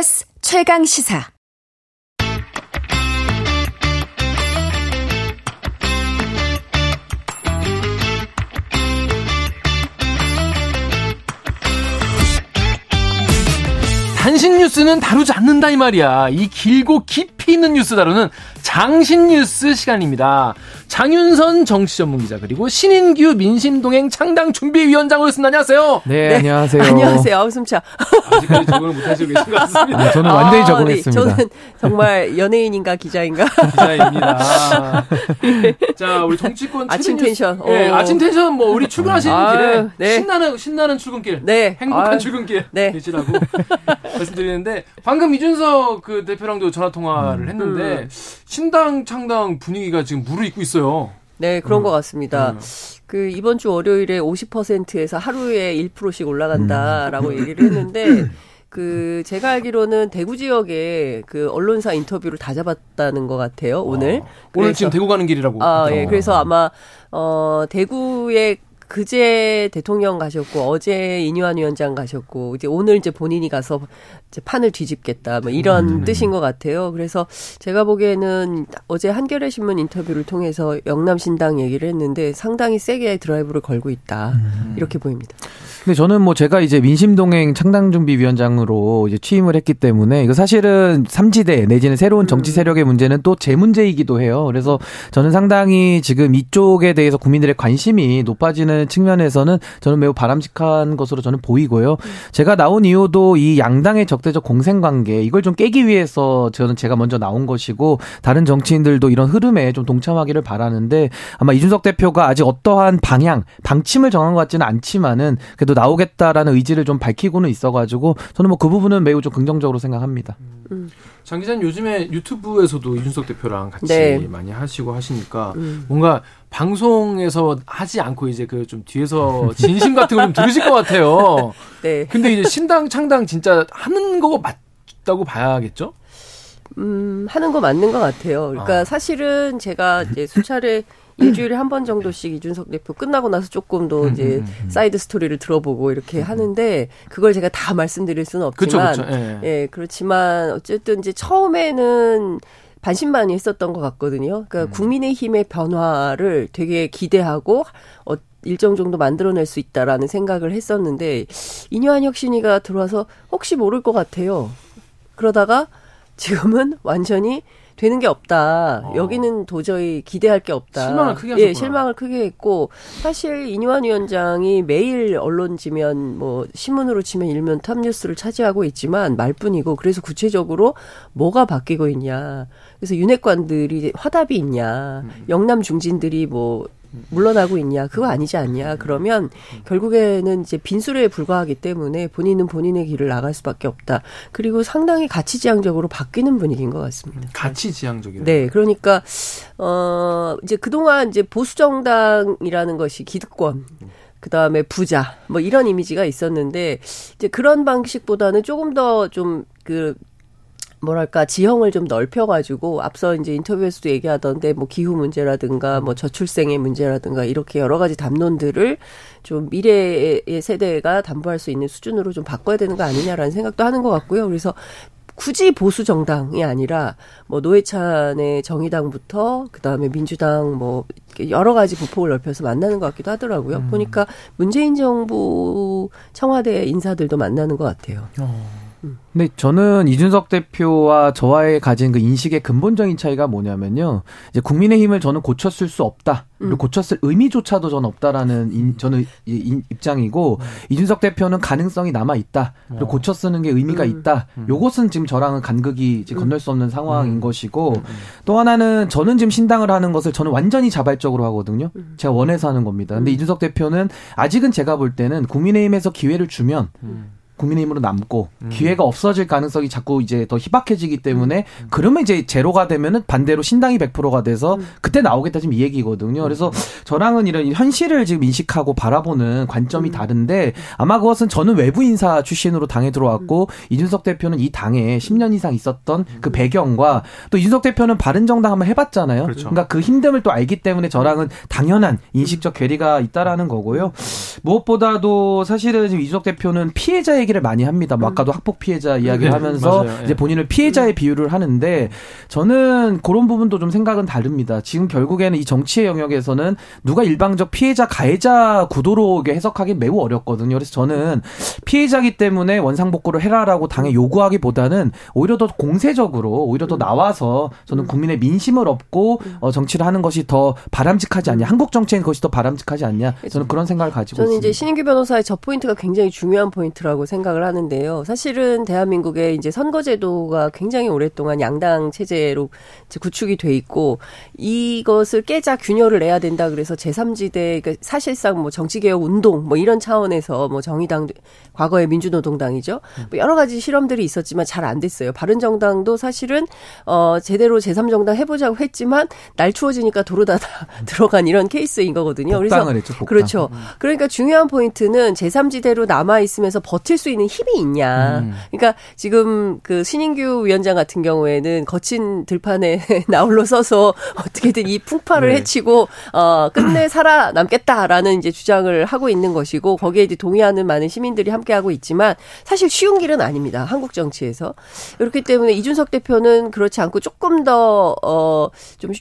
KBS 최강 시사. 단신 뉴스는 다루지 않는다 이 말이야. 이 길고 깊이 있는 뉴스 다루는 장신 뉴스 시간입니다. 장윤선 정치 전문 기자 그리고 신인규 민심동행 창당 준비위원장으로습니다 안녕하세요. 네, 네, 안녕하세요. 안녕하세요. 아우 숨차. 아직까지 적응을 못하시고 계신 것 같습니다. 네, 저는 완전히 아, 적응했습니다. 네, 저는 정말 연예인인가 기자인가? 기자입니다. 자, 우리 정치권 아침 텐션. 네, 아침 텐션 뭐 우리 출근하시는 아, 길에 네. 신나는 신나는 출근길, 네. 행복한 아, 출근길 네. 되시라고 말씀드리는데 방금 이준석 그 대표랑도 전화 통화를 음. 했는데 음. 신당 창당 분위기가 지금 무르익고 있어요. 네, 그런 음. 것 같습니다. 음. 그 이번 주 월요일에 50%에서 하루에 1%씩 올라간다라고 음. 얘기를 했는데 그 제가 알기로는 대구 지역에 그 언론사 인터뷰를 다 잡았다는 것 같아요 오늘. 아, 오늘 지금 대구 가는 길이라고. 아 예. 그래서 아마 어 대구에 그제 대통령 가셨고 어제 이뇨한 위원장 가셨고 이제 오늘 이제 본인이 가서 이제 판을 뒤집겠다 뭐 이런 음. 뜻인 것 같아요. 그래서 제가 보기에는 어제 한겨레 신문 인터뷰를 통해서 영남 신당 얘기를 했는데 상당히 세게 드라이브를 걸고 있다 음. 이렇게 보입니다. 근데 저는 뭐 제가 이제 민심동행 창당준비위원장으로 이제 취임을 했기 때문에 이거 사실은 삼지대 내지는 새로운 정치 음. 세력의 문제는 또 제 문제이기도 해요. 그래서 저는 상당히 지금 이쪽에 대해서 국민들의 관심이 높아지는 측면에서는 저는 매우 바람직한 것으로 저는 보이고요. 제가 나온 이유도 이 양당의 적대적 공생 관계 이걸 좀 깨기 위해서 저는 제가 먼저 나온 것이고 다른 정치인들도 이런 흐름에 좀 동참하기를 바라는데 아마 이준석 대표가 아직 어떠한 방향, 방침을 정한 것 같지는 않지만은 그래도 그래도 나오겠다라는 의지를 좀 밝히고는 있어가지고 저는 뭐 그 부분은 매우 좀 긍정적으로 생각합니다. 음. 장 기자님 요즘에 유튜브에서도 이준석 대표랑 같이 네. 많이 하시고 하시니까 음. 뭔가 방송에서 하지 않고 이제 그 좀 뒤에서 진심 같은 걸 좀 들으실 것 같아요. 네. 근데 이제 신당 창당 진짜 하는 거 맞다고 봐야겠죠? 음, 하는 거 맞는 것 같아요. 그러니까 아. 사실은 제가 이제 수차례 일주일에 한 번 정도씩 이준석 대표 끝나고 나서 조금 더 음, 이제 음, 음, 음. 사이드 스토리를 들어보고 이렇게 하는데 그걸 제가 다 말씀드릴 수는 없지만 그쵸, 그쵸. 예. 예, 그렇지만 어쨌든 이제 처음에는 반신반의 했었던 것 같거든요. 그러니까 음. 국민의힘의 변화를 되게 기대하고 어, 일정 정도 만들어낼 수 있다라는 생각을 했었는데 인요한 혁신위가 들어와서 혹시 모를 것 같아요. 그러다가 지금은 완전히 되는 게 없다. 어. 여기는 도저히 기대할 게 없다. 실망을 크게 하셨구나. 예, 실망을 크게 했고 사실 인요한 위원장이 매일 언론 지면 뭐 신문으로 치면 일면 탑 뉴스를 차지하고 있지만 말뿐이고 그래서 구체적으로 뭐가 바뀌고 있냐. 그래서 윤핵관들이 화답이 있냐. 음. 영남 중진들이 뭐 물러나고 있냐 그거 아니지 않냐 그러면 결국에는 이제 빈수레에 불과하기 때문에 본인은 본인의 길을 나갈 수밖에 없다 그리고 상당히 가치지향적으로 바뀌는 분위기인 것 같습니다. 가치지향적이요. 네, 그러니까 어 이제 그동안 이제 보수 정당이라는 것이 기득권 그 다음에 부자, 뭐 이런 이미지가 있었는데, 이제 그런 방식보다는 조금 더 좀 그, 뭐랄까 지형을 좀 넓혀가지고 앞서 이제 인터뷰에서도 얘기하던데 뭐 기후 문제라든가 뭐 저출생의 문제라든가 이렇게 여러 가지 담론들을 좀 미래의 세대가 담보할 수 있는 수준으로 좀 바꿔야 되는 거 아니냐라는 생각도 하는 것 같고요. 그래서 굳이 보수 정당이 아니라 뭐 노회찬의 정의당부터 그다음에 민주당 뭐 여러 가지 부폭을 넓혀서 만나는 것 같기도 하더라고요. 음. 보니까 문재인 정부 청와대 인사들도 만나는 것 같아요. 어. 근데 저는 이준석 대표와 저와의 가진 그 인식의 근본적인 차이가 뭐냐면요. 이제 국민의힘을 저는 고쳤을 수 없다. 그리고 음. 고쳤을 의미조차도 저는 없다라는 인, 저는 인, 입장이고 음. 이준석 대표는 가능성이 남아 있다. 그리고 어. 고쳐 쓰는 게 의미가 음. 있다. 음. 요것은 지금 저랑은 간극이 이제 건널 수 없는 상황인 음. 것이고 음. 또 하나는 저는 지금 신당을 하는 것을 저는 완전히 자발적으로 하거든요. 제가 원해서 하는 겁니다. 근데 이준석 대표는 아직은 제가 볼 때는 국민의힘에서 기회를 주면 국민의힘으로 남고 음. 기회가 없어질 가능성이 자꾸 이제 더 희박해지기 때문에 음. 그러면 이제 제로가 되면은 반대로 신당이 100%가 돼서 음. 그때 나오겠다 지금 이 얘기거든요. 그래서 음. 저랑은 이런 현실을 지금 인식하고 바라보는 관점이 음. 다른데 아마 그것은 저는 외부 인사 출신으로 당에 들어왔고 음. 이준석 대표는 이 당에 10년 이상 있었던 그 배경과 또 이준석 대표는 바른정당 한번 해봤잖아요. 그렇죠. 그러니까그 힘듦을 또 알기 때문에 저랑은 당연한 인식적 괴리가 있다라는 거고요. 무엇보다도 사실은 지금 이준석 대표는 피해자에게 얘기를 많이 합니다. 뭐 아까도 학폭 피해자 이야기를 네, 하면서 맞아요. 이제 본인을 피해자의 비유를 하는데 저는 그런 부분도 좀 생각은 다릅니다. 지금 결국에는 이 정치의 영역에서는 누가 일방적 피해자 가해자 구도로 해석하기 매우 어렵거든요. 그래서 저는 피해자기 때문에 원상복구를 해라라고 당에 요구하기보다는 오히려 더 공세적으로 오히려 더 나와서 저는 국민의 민심을 얻고 어, 정치를 하는 것이 더 바람직하지 않냐. 한국 정치엔 그것이 더 바람직하지 않냐. 저는 그런 생각을 가지고 저는 있습니다. 이제 신인규 변호사의 저 포인트가 굉장히 중요한 포인트라고 생각 을 하는데요. 사실은 대한민국의 이제 선거제도가 굉장히 오랫동안 양당 체제로 구축이 돼 있고 이것을 깨자 균열을 내야 된다 그래서 제3지대 그러니까 사실상 뭐 정치개혁 운동 뭐 이런 차원에서 뭐 정의당 과거의 민주노동당이죠. 뭐 여러 가지 실험들이 있었지만 잘 안 됐어요. 바른정당도 사실은 어 제대로 제3정당 해보자고 했지만 날 추워지니까 도로 다 다 들어간 이런 케이스인 거거든요. 그래서 했죠, 그렇죠. 그러니까 중요한 포인트는 제3지대로 남아 있으면서 버틸 수 있는 힘이 있냐. 음. 그러니까 지금 그 신인규 위원장 같은 경우에는 거친 들판에 나홀로 서서 어떻게든 이 풍파를 네. 해치고 어 끝내 살아남겠다라는 이제 주장을 하고 있는 것이고 거기에 이제 동의하는 많은 시민들이 함께 하고 있지만 사실 쉬운 길은 아닙니다. 한국 정치에서. 그렇기 때문에 이준석 대표는 그렇지 않고 조금 더어좀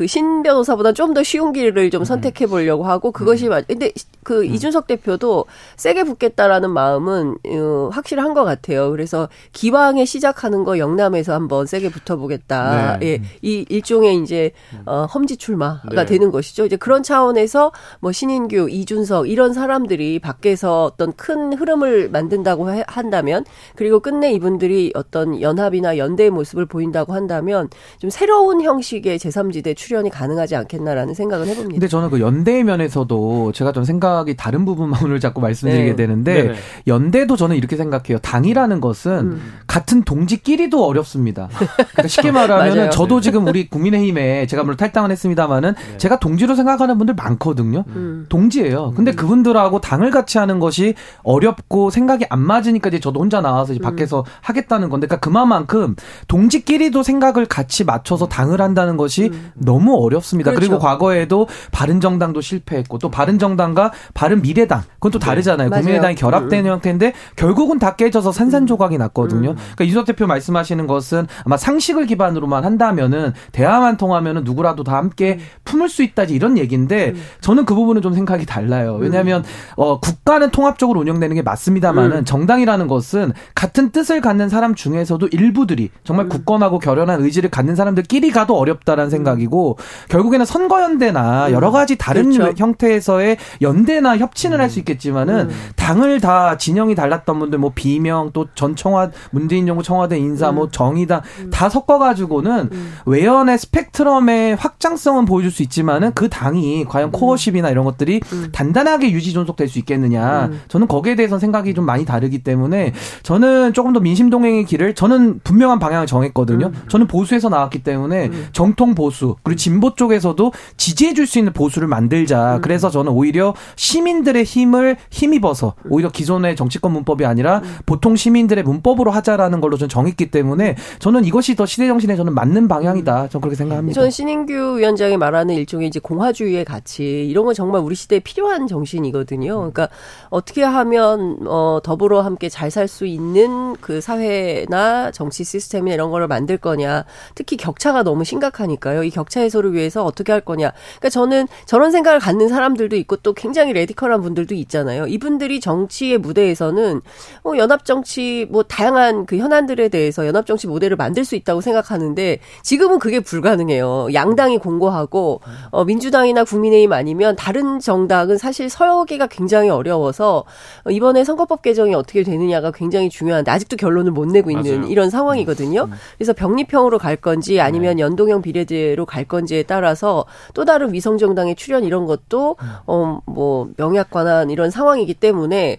그 신 변호사보다 좀 더 쉬운 길을 좀 음. 선택해 보려고 하고 그것이 음. 맞. 근데 그 음. 이준석 대표도 세게 붙겠다라는 마음은 어, 확실한 것 같아요. 그래서 기왕에 시작하는 거 영남에서 한번 세게 붙어보겠다. 네. 예, 이 일종의 이제 어, 험지 출마가 네. 되는 것이죠. 이제 그런 차원에서 뭐 신인규, 이준석 이런 사람들이 밖에서 어떤 큰 흐름을 만든다고 해, 한다면 그리고 끝내 이분들이 어떤 연합이나 연대의 모습을 보인다고 한다면 좀 새로운 형식의 제3지대 출 출연이 가능하지 않겠나라는 생각을 해봅니다. 근데 저는 그 연대 면에서도 제가 좀 생각이 다른 부분만 오늘 자꾸 말씀드리게 네. 되는데 네 연대도 저는 이렇게 생각해요. 당이라는 것은 음. 같은 동지끼리도 어렵습니다. 그러니까 쉽게 말하면 저도 지금 우리 국민의힘에 제가 물론 탈당을 했습니다마는 네. 제가 동지로 생각하는 분들 많거든요. 음. 동지예요. 근데 음. 그분들하고 당을 같이 하는 것이 어렵고 생각이 안 맞으니까 이제 저도 혼자 나와서 이제 음. 밖에서 하겠다는 건데 그러니까 그만큼 동지끼리도 생각을 같이 맞춰서 당을 한다는 것이 음. 너무 너무 어렵습니다. 그렇죠. 그리고 과거에도 바른정당도 실패했고 또 바른정당과 바른미래당 그건 또 네. 다르잖아요. 네. 국민의당이 결합된 음. 형태인데 결국은 다 깨져서 산산조각이 났거든요. 음. 그러니까 이석 대표 말씀하시는 것은 아마 상식을 기반으로만 한다면은 대화만 통하면은 누구라도 다 함께 음. 품을 수 있다지 이런 얘기인데 음. 저는 그 부분은 좀 생각이 달라요. 왜냐하면 어, 국가는 통합적으로 운영되는 게 맞습니다만은 음. 정당이라는 것은 같은 뜻을 갖는 사람 중에서도 일부들이 정말 음. 굳건하고 결연한 의지를 갖는 사람들끼리 가도 어렵다라는 생각이고 결국에는 선거연대나 음. 여러 가지 다른 그렇죠. 형태에서의 연대나 음. 할수 있겠지만은 음. 당을 다 진영이 달랐던 분들 뭐 비명 또 전 청와 문재인 정부 청와대 인사 뭐 음. 정의당 음. 다 섞어가지고는 음. 외연의 스펙트럼의 확장성은 보여줄 수 있지만은 그 당이 과연 코어십이나 이런 것들이 단단하게 유지 존속될 수 있겠느냐 저는 거기에 대해서 생각이 좀 많이 다르기 때문에 저는 조금 더 민심 동행의 길을 저는 분명한 방향을 정했거든요. 저는 보수에서 나왔기 때문에 정통 보수 그리고 진보 쪽에서도 지지해 줄 수 있는 보수를 만들자. 음. 그래서 저는 오히려 시민들의 힘을 힘입어서 오히려 기존의 정치권 문법이 아니라 음. 보통 시민들의 문법으로 하자라는 걸로 저는 정했기 때문에 저는 이것이 더 시대 정신에 저는 맞는 방향이다. 저는 그렇게 생각합니다. 저는 신인규 위원장이 말하는 일종의 이제 공화주의의 가치 이런 건 정말 우리 시대에 필요한 정신이거든요. 그러니까 어떻게 하면 어 더불어 함께 잘 살 수 있는 그 사회나 정치 시스템이나 이런 거를 만들 거냐. 특히 격차가 너무 심각하니까요. 이 격차 해소를 위해서 어떻게 할 거냐. 그러니까 저는 저런 생각을 갖는 사람들도 있고 또 굉장히 레디컬한 분들도 있잖아요. 이분들이 정치의 무대에서는 뭐 연합 정치 뭐 다양한 그 현안들에 대해서 연합 정치 모델을 만들 수 있다고 생각하는데 지금은 그게 불가능해요. 양당이 공고하고 어 민주당이나 국민의힘 아니면 다른 정당은 사실 서기가 굉장히 어려워서 이번에 선거법 개정이 어떻게 되느냐가 굉장히 중요한데 아직도 결론을 못 내고 있는 맞아요. 이런 상황이거든요. 음. 그래서 병립형으로 갈 건지 아니면 네. 연동형 비례제로 갈 건지에 따라서 또 다른 위성 정당의 출현 이런 것도 어뭐 명약 관한 이런 상황이기 때문에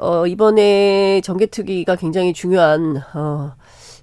어 이번에 정개특위가 굉장히 중요한 어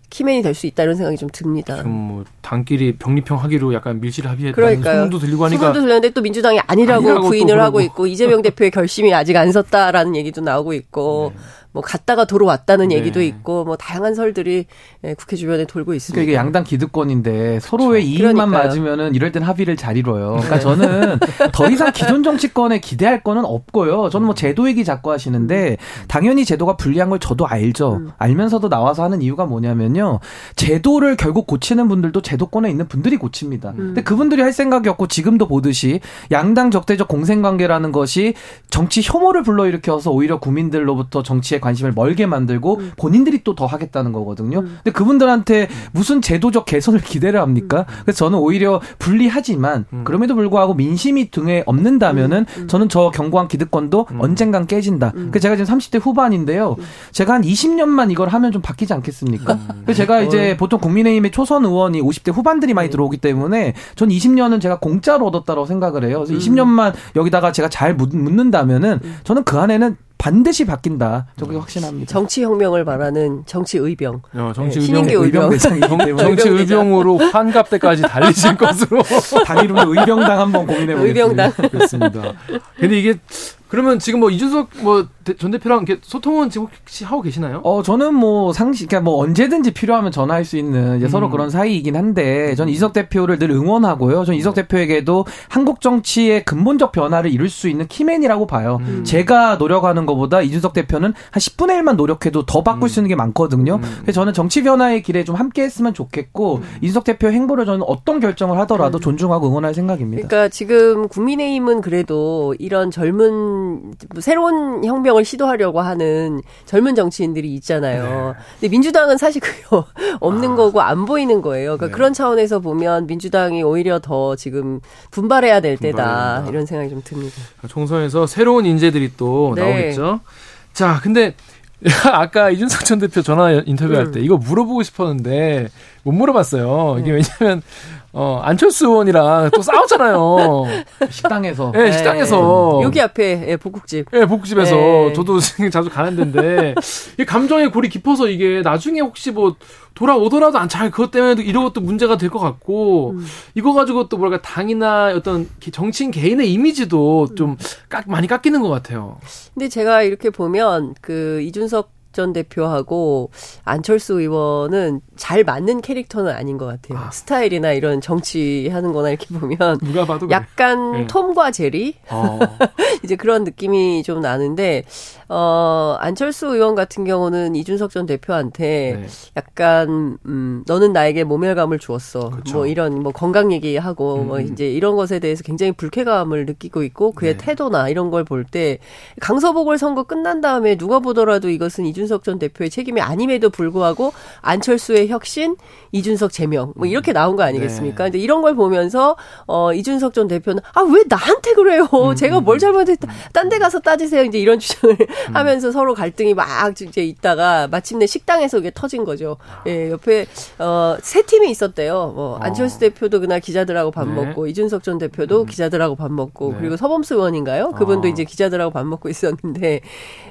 키맨이 될 수 있다 이런 생각이 좀 듭니다. 뭐 당끼리 병리평하기로 약간 밀실 합의했다는 소문도 들리고 하니까 소문도 들렸는데 또 민주당이 아니라고, 아니라고 부인을 하고 있고 이재명 대표의 결심이 아직 안 섰다라는 얘기도 나오고 있고 네. 뭐 갔다가 돌아왔다는 네. 얘기도 있고 뭐 다양한 설들이 예, 국회 주변에 돌고 있습니다. 그러니까 이게 양당 기득권인데 서로의 그렇죠. 이익만 그러니까요. 맞으면은 이럴 땐 합의를 잘 이뤄요. 그러니까 저는 더 이상 기존 정치권에 기대할 거는 없고요. 저는 뭐 제도 얘기 자꾸 하시는데 당연히 제도가 불리한 걸 저도 알죠. 음. 알면서도 나와서 하는 이유가 뭐냐면요. 제도를 결국 고치는 분들도 제도권에 있는 분들이 고칩니다. 음. 근데 그분들이 할 생각이 없고 지금도 보듯이 양당 적대적 공생관계라는 것이 정치 혐오를 불러일으켜서 오히려 국민들로부터 정치에 관심을 멀게 만들고 음. 본인들이 또 더 하겠다는 거거든요. 음. 근데 그분들한테 무슨 제도적 개선을 기대를 합니까? 음. 그래서 저는 오히려 불리하지만 음. 그럼에도 불구하고 민심이 등에 없는다면은 음. 음. 저는 저 경고한 기득권도 언젠간 깨진다. 그래서 제가 지금 30대 후반인데요. 제가 한 20년만 이걸 하면 좀 바뀌지 않겠습니까? 그래서 제가 이제 어. 보통 국민의힘의 초선 의원이 50대 후반들이 많이 들어오기 때문에 전 20년은 제가 공짜로 얻었다고 생각을 해요. 그래서 20년만 여기다가 제가 잘 묻는다면은 저는 그 안에는 반드시 바뀐다. 저게 확신합니다. 정치 혁명을 말하는 정치 의병. 어, 정치 네, 의병, 의병 대상이기 정치 의병으로 환갑 때까지 달리실 것으로 단일로 의병당 한번 고민해 보겠습니다. 의병당. 그렇습니다. 근데 이게 그러면 지금 뭐 이준석 뭐 전 대표랑 소통은 지금 혹시 하고 계시나요? 어 저는 뭐 상식 그러니까 뭐 언제든지 필요하면 전화할 수 있는 이제 음. 서로 그런 사이이긴 한데 저는 이석 대표를 늘 응원하고요. 저는 이석 대표에게도 한국 정치의 근본적 변화를 이룰 수 있는 키맨이라고 봐요. 음. 제가 노력하는 것보다 이준석 대표는 한 10분의 1만 노력해도 더 바꿀 음. 수 있는 게 많거든요. 음. 그래서 저는 정치 변화의 길에 좀 함께 했으면 좋겠고 음. 이준석 대표 행보를 저는 어떤 결정을 하더라도 음. 존중하고 응원할 생각입니다. 그러니까 지금 국민의힘은 그래도 이런 젊은 뭐 새로운 혁명을 시도하려고 하는 젊은 정치인들이 있잖아요. 네. 근데 민주당은 사실 그게 없는 아. 거고 안 보이는 거예요. 그러니까 네. 그런 차원에서 보면 민주당이 오히려 더 지금 분발해야 될 때다 분발해야 이런 생각이 좀 듭니다. 총선에서 새로운 인재들이 또 네. 나오겠죠. 자, 근데 아까 이준석 전 대표 전화 인터뷰할 음. 때 이거 물어보고 싶었는데 못 물어봤어요. 이게 음. 왜냐면 어, 안철수 의원이랑 또 싸웠잖아요. 식당에서. 네, 식당에서. 네. 여기 앞에, 예, 복국집. 예, 네, 복국집에서. 네. 저도 자주 가는 데인데, 이 감정의 골이 깊어서 이게 나중에 혹시 뭐, 돌아오더라도 안 잘 그것 때문에 이런 것도 문제가 될 것 같고 음. 이거 가지고 또 뭐랄까 당이나 어떤 정치인 개인의 이미지도 좀 깎, 많이 깎이는 것 같아요. 근데 제가 이렇게 보면 그 이준석 전 대표하고 안철수 의원은 잘 맞는 캐릭터는 아닌 것 같아요. 아. 스타일이나 이런 정치하는 거나 이렇게 보면 누가 봐도 약간 네. 톰과 제리 어. 이제 그런 느낌이 좀 나는데 어 안철수 의원 같은 경우는 이준석 전 대표한테 네. 약간 음 너는 나에게 모멸감을 주었어. 그렇죠. 뭐 이런 뭐 건강 얘기하고 음. 뭐 이제 이런 것에 대해서 굉장히 불쾌감을 느끼고 있고 그의 네. 태도나 이런 걸 볼 때 강서보궐 선거 끝난 다음에 누가 보더라도 이것은 이준 석 전 대표의 책임이 아님에도 불구하고 안철수의 혁신, 이준석 제명 뭐 이렇게 나온 거 아니겠습니까? 네. 근데 이런 걸 보면서 어 이준석 전 대표는 아 왜 나한테 그래요? 음, 제가 뭘 음. 잘못했다. 딴 데 가서 따지세요. 이제 이런 주장을 음. 하면서 서로 갈등이 막 이제 있다가 마침내 식당에서 이게 터진 거죠. 예, 옆에 어세 팀이 있었대요. 뭐 어. 안철수 대표도 그날 기자들하고 밥 네. 먹고 이준석 전 대표도 음. 기자들하고 밥 먹고 네. 그리고 서범수 의원인가요? 그분도 어. 이제 기자들하고 밥 먹고 있었는데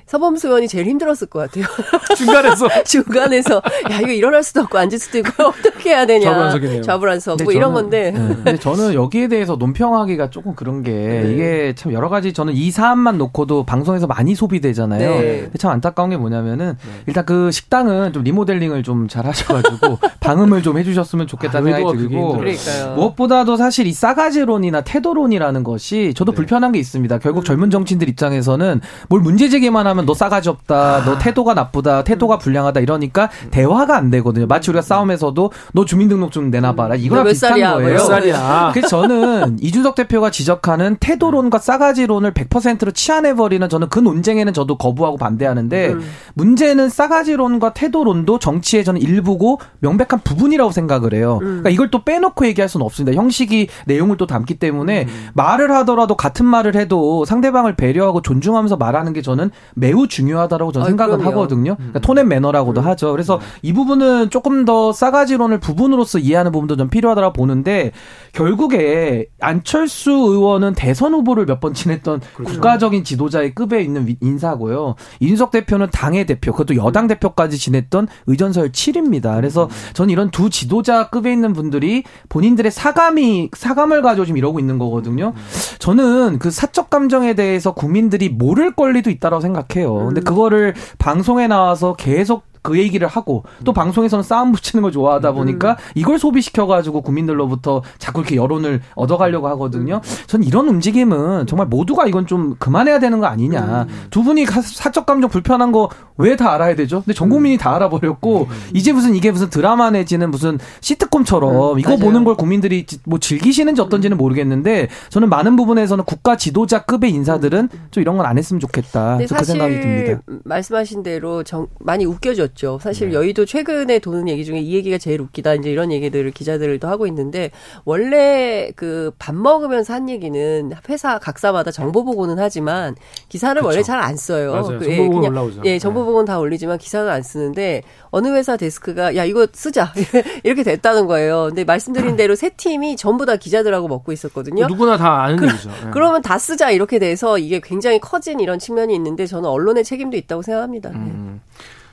서범수 의원이 제일 힘들었을 것 같아요. 중간에서 중간에서 야 이거 일어날 수도 없고 앉을 수도 있고 어떻게 해야 되냐. 좌불안석이네요. 좌불안석 뭐 이런 건데. 네. 근데 저는 여기에 대해서 논평하기가 조금 그런 게 네. 이게 참 여러 가지 저는 이 사안만 놓고도 방송에서 많이 소비되잖아요. 네. 참 안타까운 게 뭐냐면은 네. 일단 그 식당은 좀 리모델링을 좀 잘 하셔가지고 방음을 좀 해주셨으면 좋겠다는 아, 생각이 들고 그러니까요. 무엇보다도 사실 이 싸가지론이나 태도론이라는 것이 저도 네. 불편한 게 있습니다. 결국 음. 젊은 정치인들 입장에서는 뭘 문제 제기만 하면 너 싸가지 없다, 아. 너 태도가 나쁘다, 태도가 음. 불량하다 이러니까 대화가 안 되거든요. 마치 우리가 싸움에서도 너 주민등록증 내놔봐라. 이거랑 비슷한 살이야, 거예요. 몇 살이야. 그래서 저는 이준석 대표가 지적하는 태도론과 싸가지론을 100%로 치환해버리는 저는 그 논쟁에는 저도 거부하고 반대하는데 음. 문제는 싸가지론과 태도론도 정치의 저는 일부고 명백한 부분이라고 생각을 해요. 음. 그러니까 이걸 또 빼놓고 얘기할 수는 없습니다. 형식이 내용을 또 담기 때문에 음. 말을 하더라도 같은 말을 해도 상대방을 배려하고 존중하면서 말하는 게 저는 매우 중요하다라고 저는 아, 생각을 그럼요. 하거든요. 그러니까 톤앤 매너라고도 음. 하죠. 그래서 네. 이 부분은 조금 더 싸가지론을 부분으로서 이해하는 부분도 좀 필요하다고 보는데 결국에 안철수 의원은 대선 후보를 몇 번 지냈던 그렇죠. 국가적인 지도자의 급에 있는 인사고요. 이준석 대표는 당의 대표, 그것도 여당 대표까지 지냈던 의전설 7입니다. 그래서 음. 저는 이런 두 지도자 급에 있는 분들이 본인들의 사감이 사감을 가지고 지금 이러고 있는 거거든요. 음. 저는 그 사적 감정에 대해서 국민들이 모를 권리도 있다고 생각해요. 근데 음. 그거를 방 송에 나와서 계속 그 얘기를 하고 또 음. 방송에서는 싸움 붙이는 걸 좋아하다 음. 보니까 이걸 소비시켜가지고 국민들로부터 자꾸 이렇게 여론을 얻어가려고 하거든요. 전 이런 움직임은 정말 모두가 이건 좀 그만해야 되는 거 아니냐. 음. 두 분이 사적 감정 불편한 거 왜 다 알아야 되죠? 근데 전 국민이 다 알아버렸고 이제 무슨 이게 무슨 드라마 내지는 무슨 시트콤처럼 이거 맞아요. 보는 걸 국민들이 뭐 즐기시는지 어떤지는 모르겠는데 저는 많은 부분에서는 국가 지도자급의 인사들은 좀 이런 건 안 했으면 좋겠다. 그 생각이 듭니다. 말씀하신 대로 정, 많이 웃겨졌죠. 있었죠. 사실 네. 여의도 최근에 도는 얘기 중에 이 얘기가 제일 웃기다. 이제 이런 얘기들을 기자들도 하고 있는데 원래 그 밥 먹으면서 한 얘기는 회사 각사마다 정보 보고는 하지만 기사를 그쵸. 원래 잘 안 써요. 맞아요. 그, 정보 보고는 올라오죠. 예, 정보 네. 보고는 다 올리지만 기사는 안 쓰는데 어느 회사 데스크가 야 이거 쓰자 이렇게 됐다는 거예요. 근데 말씀드린 대로 세 팀이 전부 다 기자들하고 먹고 있었거든요. 누구나 다 아는 그, 얘기죠. 네. 그러면 다 쓰자 이렇게 돼서 이게 굉장히 커진 이런 측면이 있는데 저는 언론의 책임도 있다고 생각합니다. 음.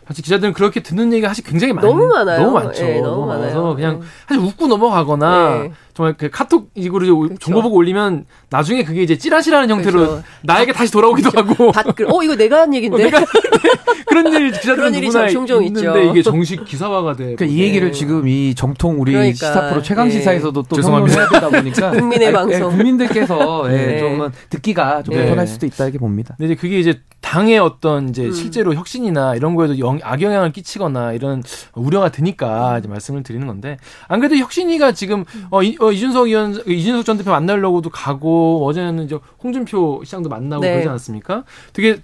사실 기자들은 그렇게 듣는 얘기가 사실 굉장히 많, 너무 많아요. 너무 많죠. 네, 너무, 너무 많아서 그냥 네. 사실 웃고 넘어가거나 네. 정말 그 카톡 이거를 그렇죠. 정보 보고 올리면 나중에 그게 이제 찌라시라는 형태로 그렇죠. 나에게 다시 돌아오기도 그렇죠. 하고. 댓글. 어 이거 내가 한 얘긴데. 어, 내가 그런 일 기자들은 누구나 종종 있는데 있죠. 이게 정식 기사화가 돼. 그러니까 이 얘기를 지금 이 정통 우리 그러니까, 시사 프로 최강 예. 시사에서도 또 죄송합니다. 해야 되다 보니까 국민의 아니, 방송 예, 국민들께서 예, 네. 좀 듣기가 좀 네. 불편할 수도 있다 이렇게 봅니다. 근데 이제 그게 이제 당의 어떤 이제 음. 실제로 혁신이나 이런 거에도 영, 악영향을 끼치거나 이런 우려가 드니까 이제 말씀을 드리는 건데 안 그래도 혁신이가 지금 어, 이, 어 이준석 의원 이준석 전 대표 만나려고도 가고 어제는 이제 홍준표 시장도 만나고 네. 그러지 않았습니까? 되게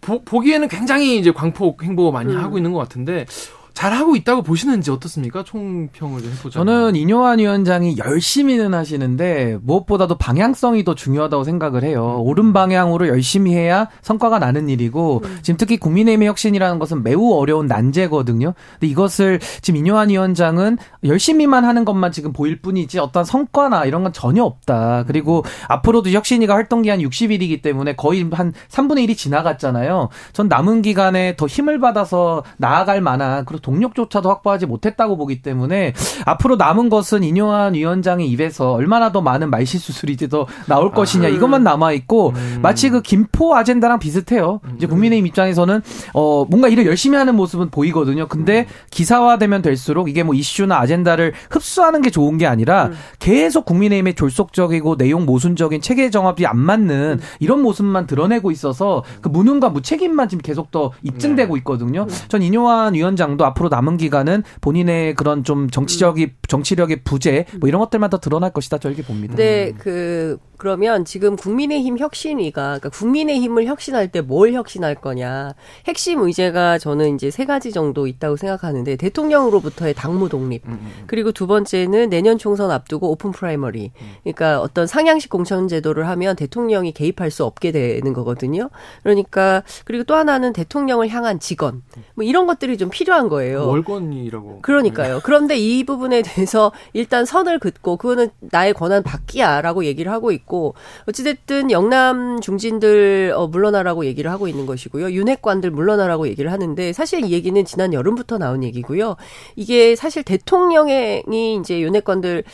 보, 보기에는 굉장히 이제 광폭 행보 많이 음. 하고 있는 것 같은데 잘하고 있다고 보시는지 어떻습니까? 총평을 좀 해보죠. 저는 이뇨한 위원장이 열심히는 하시는데 무엇보다도 방향성이 더 중요하다고 생각을 해요. 옳은 방향으로 열심히 해야 성과가 나는 일이고 음. 지금 특히 국민의힘의 혁신이라는 것은 매우 어려운 난제거든요. 근데 이것을 지금 이뇨한 위원장은 열심히만 하는 것만 지금 보일 뿐이지 어떤 성과나 이런 건 전혀 없다. 그리고 앞으로도 혁신이가 활동 기한 60일이기 때문에 거의 한 3분의 1이 지나갔잖아요. 전 남은 기간에 더 힘을 받아서 나아갈 만한 그리고 동력조차도 확보하지 못했다고 보기 때문에 앞으로 남은 것은 인요한 위원장의 입에서 얼마나 더 많은 말실수술이 더 나올 아, 것이냐 이것만 남아 있고 음. 마치 그 김포 아젠다랑 비슷해요. 이제 음. 국민의힘 입장에서는 어 뭔가 일을 열심히 하는 모습은 보이거든요. 근데 음. 기사화되면 될수록 이게 뭐 이슈나 아젠다를 흡수하는 게 좋은 게 아니라 음. 계속 국민의힘의 졸속적이고 내용 모순적인 체계 정합이 안 맞는 음. 이런 모습만 드러내고 있어서 그 무능과 무책임만 지금 계속 더 입증되고 네. 있거든요. 전 인요한 위원장도 앞 으로 남은 기간은 본인의 그런 좀 정치적이 정치력의 부재 뭐 이런 것들만 더 드러날 것이다 저렇게 봅니다. 네, 그 그러면 지금 국민의힘 혁신위가 그러니까 국민의힘을 혁신할 때 뭘 혁신할 거냐 핵심 의제가 저는 이제 세 가지 정도 있다고 생각하는데 대통령으로부터의 당무 독립 음, 음, 음. 그리고 두 번째는 내년 총선 앞두고 open primary 그러니까 어떤 상향식 공천 제도를 하면 대통령이 개입할 수 없게 되는 거거든요. 그러니까 그리고 또 하나는 대통령을 향한 직언 뭐 이런 것들이 좀 필요한 거예요. 월권이라고. 그러니까요. 그런데 이 부분에 대해서 일단 선을 긋고 그거는 나의 권한 받기야라고 얘기를 하고 있고. 있고 어찌됐든 영남 중진들 어, 물러나라고 얘기를 하고 있는 것이고요. 윤핵관들 물러나라고 얘기를 하는데 사실 이 얘기는 지난 여름부터 나온 얘기고요. 이게 사실 대통령이 이제 윤핵관들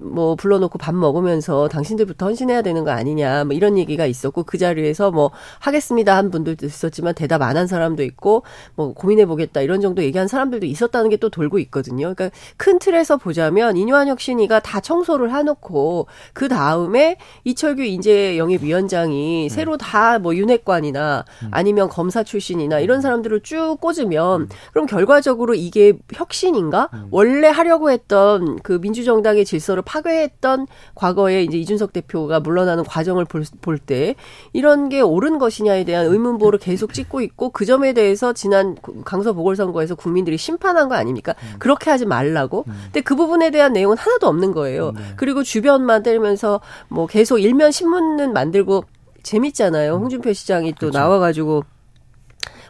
뭐 불러놓고 밥 먹으면서 당신들부터 헌신해야 되는 거 아니냐 뭐 이런 얘기가 있었고 그 자리에서 뭐 하겠습니다 한 분들도 있었지만 대답 안 한 사람도 있고 뭐 고민해 보겠다 이런 정도 얘기한 사람들도 있었다는 게 또 돌고 있거든요. 그러니까 큰 틀에서 보자면 인유한 혁신이가 다 청소를 해놓고 그 다음에 이철규 인재 영입위원장이 음. 새로 다 뭐 윤핵관이나 음. 아니면 검사 출신이나 이런 사람들을 쭉 꽂으면 음. 그럼 결과적으로 이게 혁신인가? 음. 원래 하려고 했던 그 민주정당의 질서를 파괴했던 과거에 이제 이준석 대표가 물러나는 과정을 볼때 이런 게 옳은 것이냐에 대한 의문보를 계속 찍고 있고 그 점에 대해서 지난 강서 보궐선거에서 국민 들이 심판한 거 아닙니까? 음. 그렇게 하지 말라고. 음. 근데 그 부분에 대한 내용은 하나도 없는 거예요. 네. 그리고 주변만 때리면서 뭐 계속 일면 신문은 만들고 재밌잖아요. 음. 홍준표 시장이 또 그렇죠. 나와가지고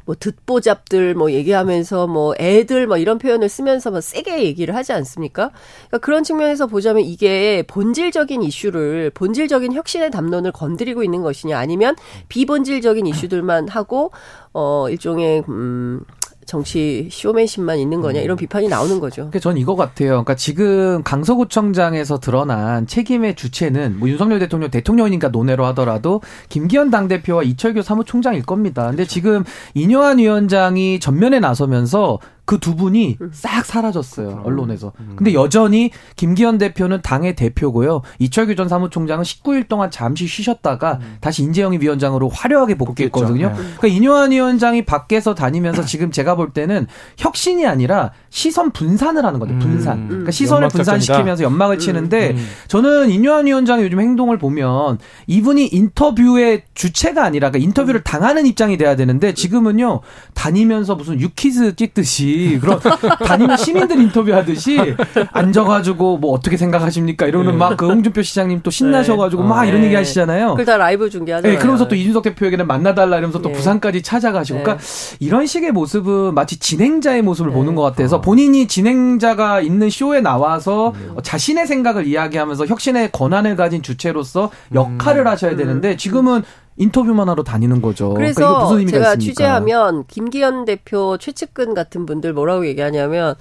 뭐 듣보잡들 뭐 얘기하면서 뭐 애들 뭐 이런 표현을 쓰면서 뭐 세게 얘기를 하지 않습니까? 그러니까 그런 측면에서 보자면 이게 본질적인 이슈를 본질적인 혁신의 담론을 건드리고 있는 것이냐 아니면 비본질적인 이슈들만 하고 어 일종의 음 정치 쇼맨십만 있는 거냐 이런 비판이 나오는 거죠. 그러니까 전 이거 같아요. 그러니까 지금 강서구청장에서 드러난 책임의 주체는 뭐 윤석열 대통령 대통령이니까 논외로 하더라도 김기현 당대표와 이철규 사무총장일 겁니다. 근데 지금 이뇨한 위원장이 전면에 나서면서 그 두 분이 음. 싹 사라졌어요 언론에서. 음. 근데 여전히 김기현 대표는 당의 대표고요. 이철규 전 사무총장은 19일 동안 잠시 쉬셨다가 음. 다시 인재영입 위원장으로 화려하게 복귀했거든요. 네. 그러니까 이뇨한 위원장이 밖에서 다니면서 지금 제가 볼 때는 혁신이 아니라 시선 분산을 하는 거죠. 분산. 음. 그러니까 시선을 분산시키면서 연막을 음. 치는데 저는 이뇨한 위원장의 요즘 행동을 보면 이분이 인터뷰의 주체가 아니라 그러니까 인터뷰를 당하는 입장이 돼야 되는데 지금은요 다니면서 무슨 유키즈 찍듯이 그런 다니는 시민들 인터뷰하듯이 앉아가지고 뭐 어떻게 생각하십니까 이러는 네. 막그 홍준표 시장님 또 신나셔가지고 네. 막 이런 네. 얘기 하시잖아요. 그걸 다 라이브 중계하잖아요. 네, 그러면서 또 이준석 대표에게는 만나달라 이러면서 또 네. 부산까지 찾아가시고 그러니까 네. 이런 식의 모습은 마치 진행자의 모습을 보는 것 같아서 어. 본인이 진행자가 있는 쇼에 나와서 음. 자신의 생각을 이야기하면서 혁신의 권한을 가진 주체로서 역할을 음. 하셔야 되는데 지금은 인터뷰만 하러 다니는 거죠. 그러니까 그래서 그러니까 제가 있습니까? 취재하면 김기현 대표 최측근 같은 분들 뭐라고 얘기하냐면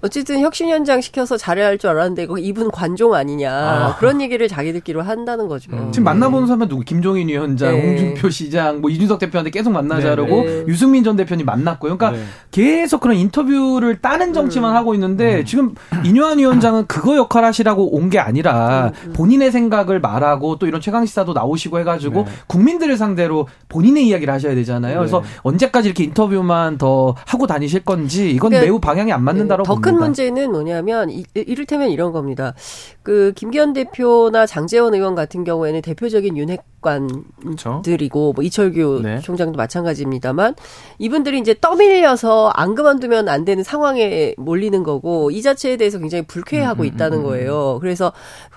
어쨌든 혁신 현장 시켜서 잘해야 할 줄 알았는데 이거 이분 관종 아니냐 아. 그런 얘기를 자기들끼리 한다는 거죠. 음. 지금 만나보는 사람은 누구? 김종인 위원장, 네. 홍준표 시장, 뭐 이준석 대표한테 계속 만나자라고 네, 네. 유승민 전 대표님 만났고요. 그러니까 네. 계속 그런 인터뷰를 따는 정치만 음. 하고 있는데 음. 지금 이뇨한 위원장은 그거 역할 하시라고 온 게 아니라 음, 음. 본인의 생각을 말하고 또 이런 최강 시사도 나오시고 해가지고 네. 국민들을 상대로 본인의 이야기를 하셔야 되잖아요. 그래서 네. 언제까지 이렇게 인터뷰만 더 하고 다니실 건지 이건 그러니까 매우 방향이 안 맞는다고 봅니다. 큰 문제는 뭐냐면 이, 이를테면 이런 겁니다. 그 김기현 대표나 장재원 의원 같은 경우에는 대표적인 윤핵 관들이고 뭐 이철규 네. 총장도 마찬가지입니다만 이분들이 이제 떠밀려서 안 그만두면 안 되는 상황에 몰리는 거고 이 자체에 대해서 굉장히 불쾌해하고 음, 음, 있다는 음, 음, 거예요. 그래서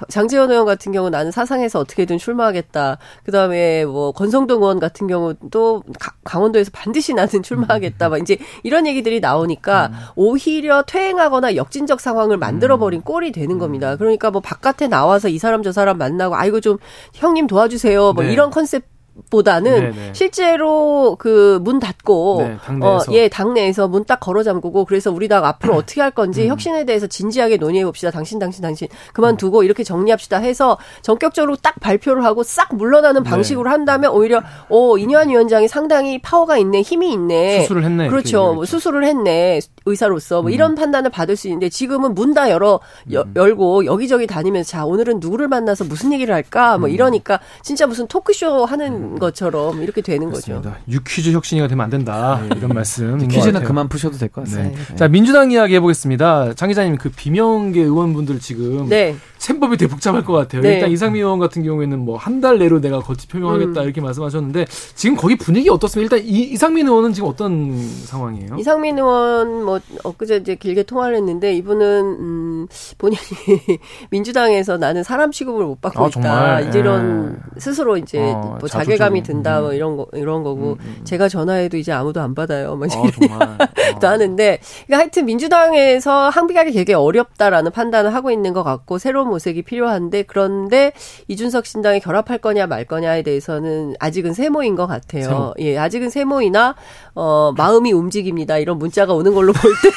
장재원 의원 같은 경우 나는 사상에서 어떻게든 출마하겠다. 그다음에 뭐 권성동 의원 같은 경우도 강원도에서 반드시 나는 출마하겠다. 막 이제 이런 얘기들이 나오니까 음. 오히려 퇴행하거나 역진적 상황을 만들어 버린 꼴이 되는 겁니다. 그러니까 뭐 바깥에 나와서 이 사람 저 사람 만나고 아이고 좀 형님 도와주세요. 뭐 네. 이런 컨셉 보다는 네네. 네. 실제로 그 문 닫고 네, 당내에서. 어, 예 당내에서 문 딱 걸어 잠그고 그래서 우리 당 앞으로 어떻게 할 건지 음. 혁신에 대해서 진지하게 논의해 봅시다. 당신 당신 당신 그만두고 음. 이렇게 정리합시다 해서 전격적으로 딱 발표를 하고 싹 물러나는 네. 방식으로 한다면 오히려 오 이뇨한 위원장이 상당히 파워가 있네 힘이 있네 수술을 했네 그렇죠 뭐 수술을 했네 의사로서 뭐 음. 이런 판단을 받을 수 있는데 지금은 문 다 열어 여, 음. 열고 여기저기 다니면서 자 오늘은 누구를 만나서 무슨 얘기를 할까 뭐 음. 이러니까 진짜 무슨 토크쇼 하는 것처럼 이렇게 되는 그렇습니다. 거죠. 유퀴즈 혁신이가 되면 안 된다 네. 이런 말씀. 퀴즈는 그만 푸셔도 될 것 같습니다. 네. 네. 자 민주당 이야기 해보겠습니다. 장 기자님 그 비명계 의원분들 지금 네. 셈법이 되게 복잡할 것 같아요. 네. 일단 이상민 의원 같은 경우에는 뭐 한 달 내로 내가 거치 표명하겠다 음. 이렇게 말씀하셨는데 지금 거기 분위기 어떻습니까? 일단 이, 이상민 의원은 지금 어떤 상황이에요? 이상민 의원 뭐 엊그제 이제 길게 통화를 했는데 이분은 음 본인이 민주당에서 나는 사람 취급을 못 받고 아, 있다. 이제 이런 예. 스스로 이제 어, 뭐 자괴감이 든다 음. 뭐 이런 거 이런 거고 음, 음. 제가 전화해도 이제 아무도 안 받아요. 뭐 어, 정말. 또 하는데 그러니까 하여튼 민주당에서 항비하기 되게 어렵다라는 판단을 하고 있는 것 같고 새로운 모색이 필요한데 그런데 이준석 신당에 결합할 거냐 말 거냐에 대해서는 아직은 세모인 것 같아요. 세모. 예, 아직은 세모이나 어 마음이 움직입니다. 이런 문자가 오는 걸로 볼 때.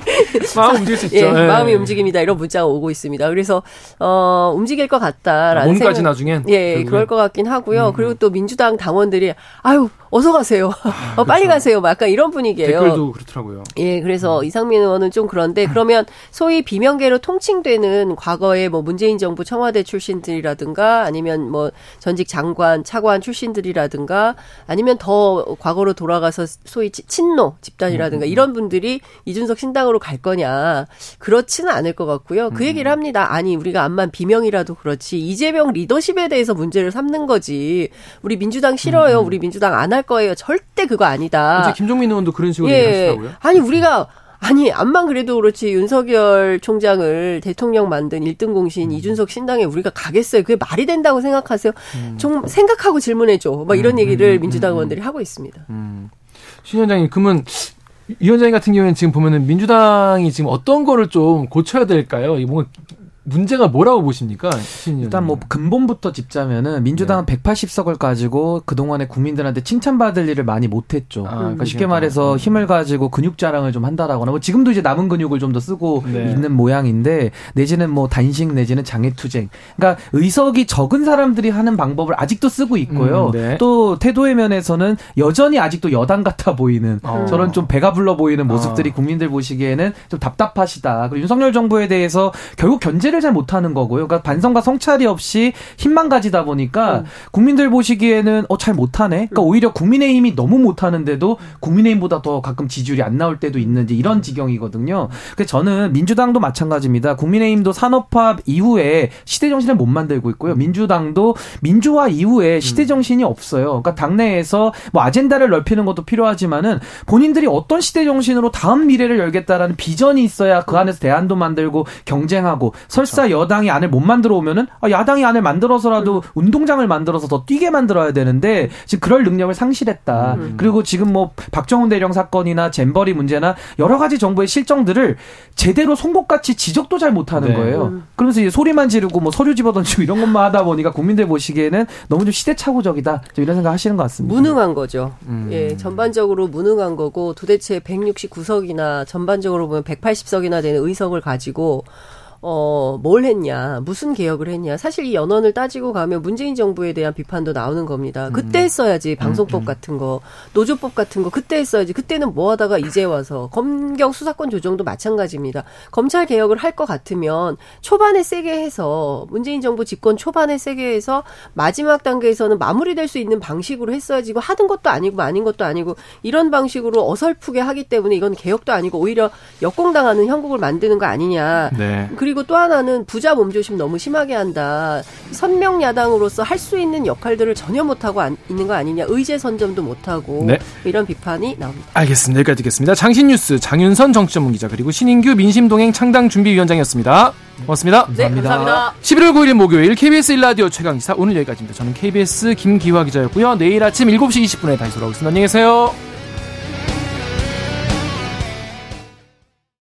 마음 움직일 수 있죠. 예, 네. 마음이 움직입니다. 이런 문자가 오고 있습니다. 그래서 어 움직일 것 같다라는 몸까지 생각, 나중엔 예, 결국엔. 그럴 것 같긴 하고요. 음. 그리고 또 민주당 당원들이 아유 어서 가세요. 아, 어, 빨리 그렇죠. 가세요. 막 약간 이런 분위기예요. 댓글도 그렇더라고요. 예, 그래서 음. 이상민 의원은 좀 그런데 그러면 소위 비명계로 통칭되는 과거에 뭐 문재인 정부 청와대 출신들이라든가 아니면 뭐 전직 장관, 차관 출신들이라든가 아니면 더 과거로 돌아가서 소위 친노 집단이라든가 음. 음 이런 음. 분들이 이준석 신당으로 갈 거냐 그렇지는 않을 것 같고요. 그 음. 얘기를 합니다. 아니 우리가 암만 비명이라도 그렇지 이재명 리더십에 대해서 문제를 삼는 거지. 우리 민주당 싫어요. 우리 민주당 안할 거예요. 절대 그거 아니다. 김종민 의원도 그런 식으로 예. 얘기하시더라고요. 아니 우리가 아니 암만 그래도 그렇지 윤석열 총장을 대통령 만든 1등 공신 음. 이준석 신당에 우리가 가겠어요. 그게 말이 된다고 생각하세요? 음. 좀 생각하고 질문해 줘. 막 이런 음, 얘기를 음, 민주당 음, 의원들이 하고 있습니다. 신 위원장님, 그러면 위원장님 같은 경우에는 지금 보면은 민주당이 지금 어떤 거를 좀 고쳐야 될까요? 이 뭔가 문제가 뭐라고 보십니까? 일단 뭐 근본부터 짚자면은 민주당은 네. 180석을 가지고 그동안에 국민들한테 칭찬받을 일을 많이 못했죠. 아, 그러니까 쉽게 말해서 음. 힘을 가지고 근육 자랑을 좀 한다라거나 뭐 지금도 이제 남은 근육을 좀 더 쓰고 네. 있는 모양인데 내지는 뭐 단식 내지는 장애투쟁. 그러니까 의석이 적은 사람들이 하는 방법을 아직도 쓰고 있고요. 음, 네. 또 태도의 면에서는 여전히 아직도 여당 같아 보이는 어. 저런 좀 배가 불러 보이는 모습들이 어. 국민들 보시기에는 좀 답답하시다. 그리고 윤석열 정부에 대해서 결국 견제를 통제를 잘 못하는 거고요. 그러니까 반성과 성찰이 없이 힘만 가지다 보니까 음. 국민들 보시기에는 어 잘 못하네. 그러니까 음. 오히려 국민의힘이 너무 못하는데도 국민의힘보다 더 가끔 지지율이 안 나올 때도 있는지 이런 지경이거든요. 그래서 저는 민주당도 마찬가지입니다. 국민의힘도 산업화 이후에 시대 정신을 못 만들고 있고요. 민주당도 민주화 이후에 시대 정신이 없어요. 그러니까 당내에서 뭐 아젠다를 넓히는 것도 필요하지만은 본인들이 어떤 시대 정신으로 다음 미래를 열겠다라는 비전이 있어야 그 안에서 대안도 만들고 경쟁하고 설사 그렇죠. 여당이 안을 못 만들어 오면은 아, 야당이 안을 만들어서라도 음. 운동장을 만들어서 더 뛰게 만들어야 되는데 지금 그럴 능력을 상실했다. 음. 그리고 지금 뭐 박정훈 대령 사건이나 잼버리 문제나 여러 가지 정부의 실정들을 제대로 송곳같이 지적도 잘 못하는 네. 거예요. 음. 그러면서 이제 소리만 지르고 뭐 서류 집어던지고 이런 것만 하다 보니까 국민들 보시기에는 너무 좀 시대착오적이다. 좀 이런 생각 하시는 것 같습니다. 무능한 거죠. 음. 예, 전반적으로 무능한 거고 도대체 169석이나 전반적으로 보면 180석이나 되는 의석을 가지고 어, 뭘 했냐, 무슨 개혁을 했냐. 사실 이 연원을 따지고 가면 문재인 정부에 대한 비판도 나오는 겁니다. 그때 음. 했어야지 방송법 음, 음. 같은 거, 노조법 같은 거 그때 했어야지. 그때는 뭐 하다가 이제 와서 검경 수사권 조정도 마찬가지입니다. 검찰 개혁을 할 것 같으면 초반에 세게 해서 문재인 정부 집권 초반에 세게 해서 마지막 단계에서는 마무리될 수 있는 방식으로 했어야지. 이거 하던 것도 아니고 아닌 것도 아니고 이런 방식으로 어설프게 하기 때문에 이건 개혁도 아니고 오히려 역공당하는 형국을 만드는 거 아니냐. 네. 그리고 그리고 또 하나는 부자 몸조심 너무 심하게 한다. 선명 야당으로서 할 수 있는 역할들을 전혀 못하고 있는 거 아니냐. 의제 선점도 못하고 네. 이런 비판이 나옵니다. 알겠습니다. 여기까지 듣겠습니다. 장신뉴스 장윤선 정치전문 기자 그리고 신인규 민심동행 창당준비위원장이었습니다. 고맙습니다. 네, 감사합니다. 감사합니다. 11월 9일 목요일 KBS 일라디오 최강기사 오늘 여기까지입니다. 저는 KBS 김기화 기자였고요. 내일 아침 7시 20분에 다시 돌아오겠습니다. 안녕히 계세요.